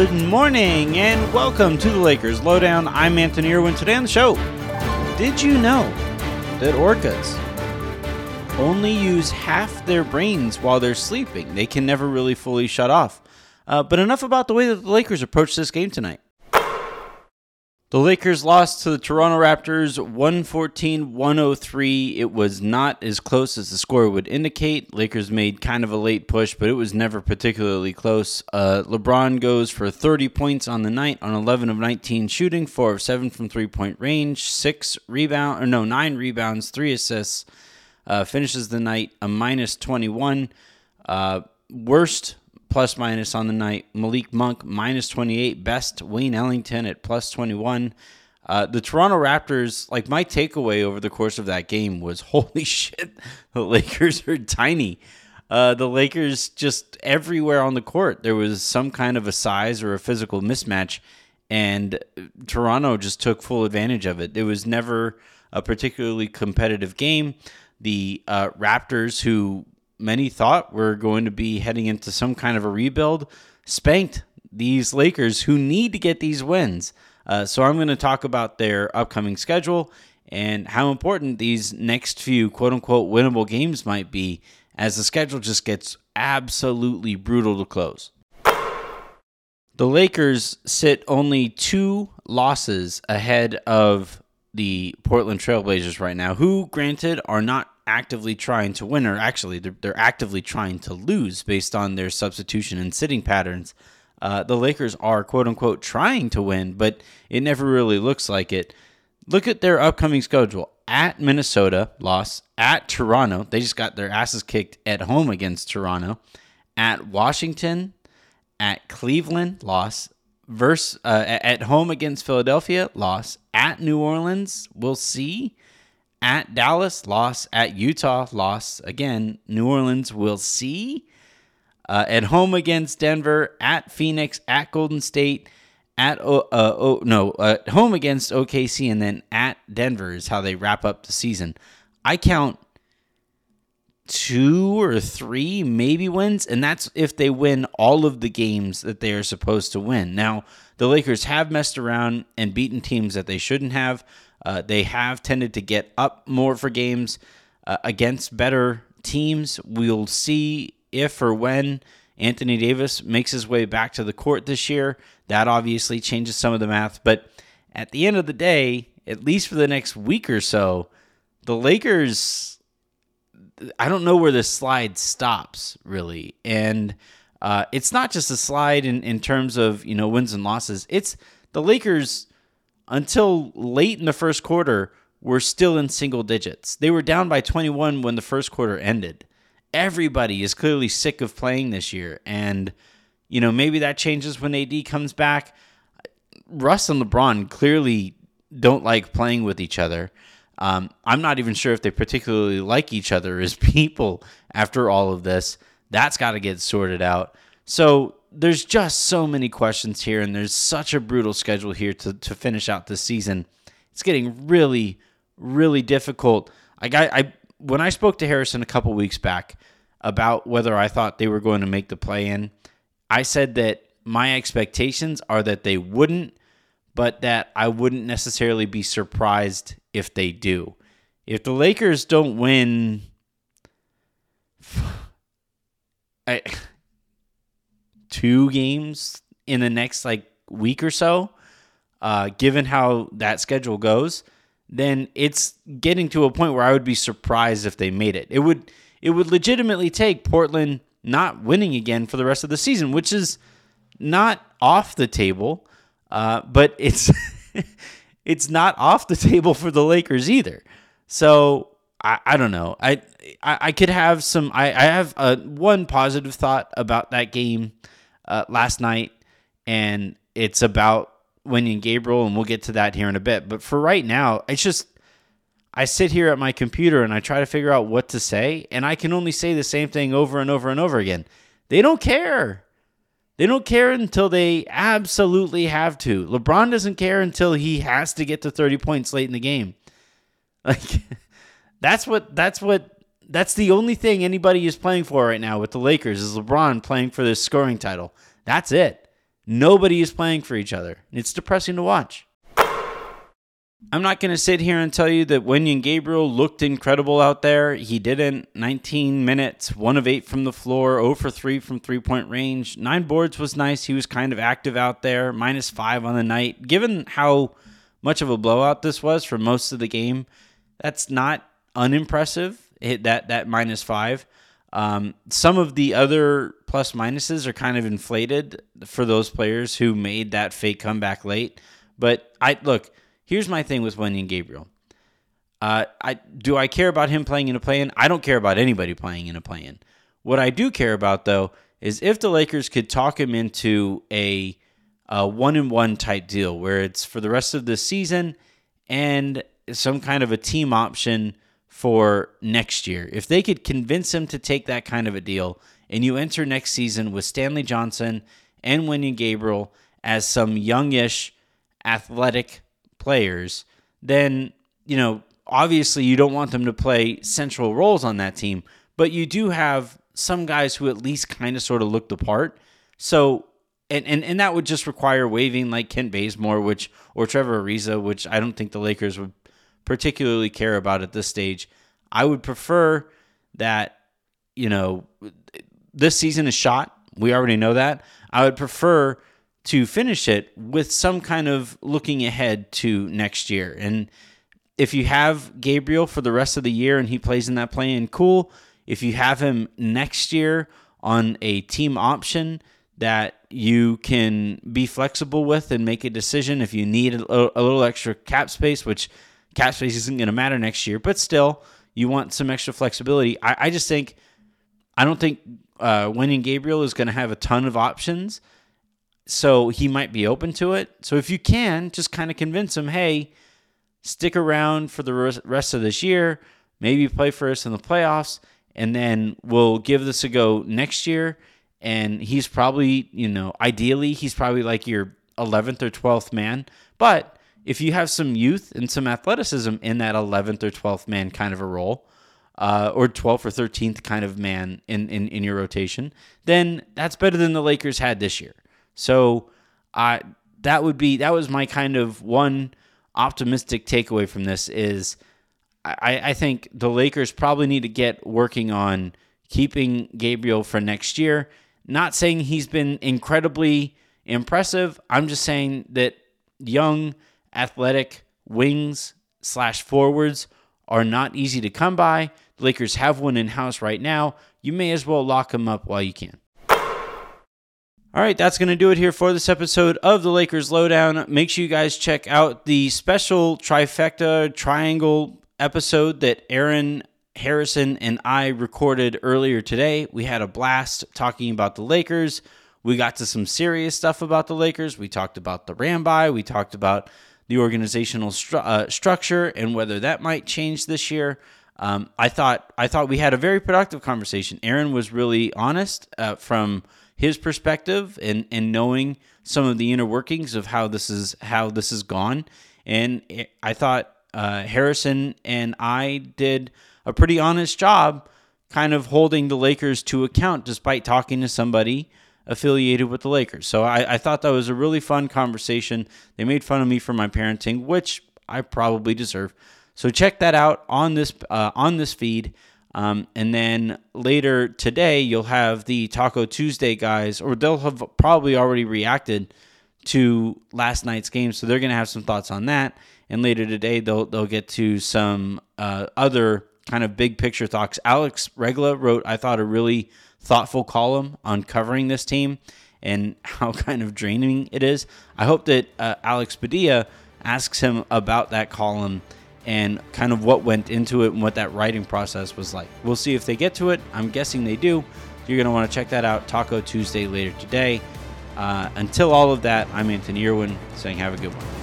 Good morning and welcome to the Lakers Lowdown. I'm Anthony Irwin. Today on the show, did you know that orcas only use half their brains while they're sleeping? They can never really fully shut off. Uh, but enough about the way that the Lakers approach this game tonight. The Lakers lost to the Toronto Raptors 114 103. It was not as close as the score would indicate. Lakers made kind of a late push, but it was never particularly close. Uh, LeBron goes for 30 points on the night on 11 of 19 shooting, 4 of 7 from three point range, 6 rebound, or no, 9 rebounds, 3 assists. Uh, finishes the night a minus 21. Uh, worst plus minus on the night. Malik Monk minus 28. Best Wayne Ellington at plus 21. Uh, the Toronto Raptors, like my takeaway over the course of that game was holy shit, the Lakers are tiny. Uh, the Lakers just everywhere on the court, there was some kind of a size or a physical mismatch, and Toronto just took full advantage of it. It was never a particularly competitive game. The uh, Raptors, who many thought were going to be heading into some kind of a rebuild, spanked these Lakers who need to get these wins. Uh, so I'm going to talk about their upcoming schedule and how important these next few quote unquote winnable games might be as the schedule just gets absolutely brutal to close. The Lakers sit only two losses ahead of the Portland Trailblazers right now, who, granted, are not actively trying to win, or actually, they're, they're actively trying to lose based on their substitution and sitting patterns. Uh, the Lakers are quote unquote trying to win, but it never really looks like it. Look at their upcoming schedule at Minnesota, loss, at Toronto, they just got their asses kicked at home against Toronto, at Washington, at Cleveland, loss, verse uh, at home against Philadelphia, loss, at New Orleans, we'll see. At Dallas, loss. At Utah, loss. Again, New Orleans, we'll see. Uh, at home against Denver, at Phoenix, at Golden State, at uh, oh no, at home against OKC, and then at Denver is how they wrap up the season. I count two or three maybe wins, and that's if they win all of the games that they are supposed to win. Now, the Lakers have messed around and beaten teams that they shouldn't have. Uh, they have tended to get up more for games uh, against better teams. We'll see if or when Anthony Davis makes his way back to the court this year. That obviously changes some of the math. But at the end of the day, at least for the next week or so, the Lakers, I don't know where the slide stops really. And uh, it's not just a slide in, in terms of, you know, wins and losses. It's the Lakers until late in the first quarter were still in single digits. They were down by 21 when the first quarter ended. Everybody is clearly sick of playing this year. And, you know, maybe that changes when AD comes back. Russ and LeBron clearly don't like playing with each other. Um, I'm not even sure if they particularly like each other as people after all of this. That's got to get sorted out. So there's just so many questions here, and there's such a brutal schedule here to, to finish out this season. It's getting really, really difficult. I got I when I spoke to Harrison a couple weeks back about whether I thought they were going to make the play in, I said that my expectations are that they wouldn't, but that I wouldn't necessarily be surprised if they do. If the Lakers don't win, I two games in the next like week or so, uh, given how that schedule goes, then it's getting to a point where I would be surprised if they made it. It would it would legitimately take Portland not winning again for the rest of the season, which is not off the table, uh, but it's it's not off the table for the Lakers either. So I, I don't know. I, I, I could have some. I, I have a, one positive thought about that game uh, last night, and it's about Wenyen Gabriel, and we'll get to that here in a bit. But for right now, it's just I sit here at my computer and I try to figure out what to say, and I can only say the same thing over and over and over again. They don't care. They don't care until they absolutely have to. LeBron doesn't care until he has to get to 30 points late in the game. Like that's what that's what that's the only thing anybody is playing for right now with the Lakers is LeBron playing for this scoring title. That's it. Nobody is playing for each other. It's depressing to watch. I'm not going to sit here and tell you that Wenyen Gabriel looked incredible out there. He didn't. 19 minutes, 1 of 8 from the floor, 0 for 3 from three point range. Nine boards was nice. He was kind of active out there, minus 5 on the night. Given how much of a blowout this was for most of the game, that's not unimpressive. That, that minus 5. Um, some of the other plus minuses are kind of inflated for those players who made that fake comeback late. But I look Here's my thing with Wenyen Gabriel. Uh, I do I care about him playing in a play-in? I don't care about anybody playing in a play-in. What I do care about though is if the Lakers could talk him into a, a one and one type deal where it's for the rest of the season and some kind of a team option for next year. If they could convince him to take that kind of a deal and you enter next season with Stanley Johnson and Wenyen Gabriel as some youngish athletic players, then, you know, obviously you don't want them to play central roles on that team, but you do have some guys who at least kind of sort of look the part. So, and, and, and that would just require waiving like Kent Bazemore, which, or Trevor Ariza, which I don't think the Lakers would particularly care about at this stage. I would prefer that, you know, this season is shot. We already know that. I would prefer to finish it with some kind of looking ahead to next year. And if you have Gabriel for the rest of the year and he plays in that play in, cool. If you have him next year on a team option that you can be flexible with and make a decision if you need a, little extra cap space, which cap space isn't going to matter next year, but still, you want some extra flexibility. I, I just think, I don't think uh, Wenyen Gabriel is going to have a ton of options so he might be open to it. So if you can, just kind of convince him, hey, stick around for the rest of this year, maybe play for us in the playoffs, and then we'll give this a go next year. And he's probably, you know, ideally, he's probably like your 11th or 12th man. But if you have some youth and some athleticism in that 11th or 12th man kind of a role, uh, or 12th or 13th kind of man in, in, in your rotation, then that's better than the Lakers had this year. So I that would be that was my kind of one optimistic takeaway from this is I, I think the Lakers probably need to get working on keeping Gabriel for next year. Not saying he's been incredibly impressive. I'm just saying that young, athletic wings slash forwards are not easy to come by. The Lakers have one in house right now. You may as well lock him up while you can. All right, that's going to do it here for this episode of the Lakers Lowdown. Make sure you guys check out the special trifecta triangle episode that Aaron Harrison and I recorded earlier today. We had a blast talking about the Lakers. We got to some serious stuff about the Lakers. We talked about the Ramby. We talked about the organizational stru- uh, structure and whether that might change this year. Um, I thought I thought we had a very productive conversation. Aaron was really honest uh, from his perspective and and knowing some of the inner workings of how this is how this has gone. And I thought uh, Harrison and I did a pretty honest job, kind of holding the Lakers to account, despite talking to somebody affiliated with the Lakers. So I, I thought that was a really fun conversation. They made fun of me for my parenting, which I probably deserve. So check that out on this uh, on this feed. Um, and then later today, you'll have the Taco Tuesday guys, or they'll have probably already reacted to last night's game, so they're going to have some thoughts on that. And later today, they'll they'll get to some uh, other kind of big picture thoughts. Alex Regla wrote, I thought, a really thoughtful column on covering this team and how kind of draining it is. I hope that uh, Alex Padilla asks him about that column and kind of what went into it and what that writing process was like. We'll see if they get to it. I'm guessing they do. You're going to want to check that out. Taco Tuesday later today. Uh, until all of that, I'm Anthony Irwin saying have a good one.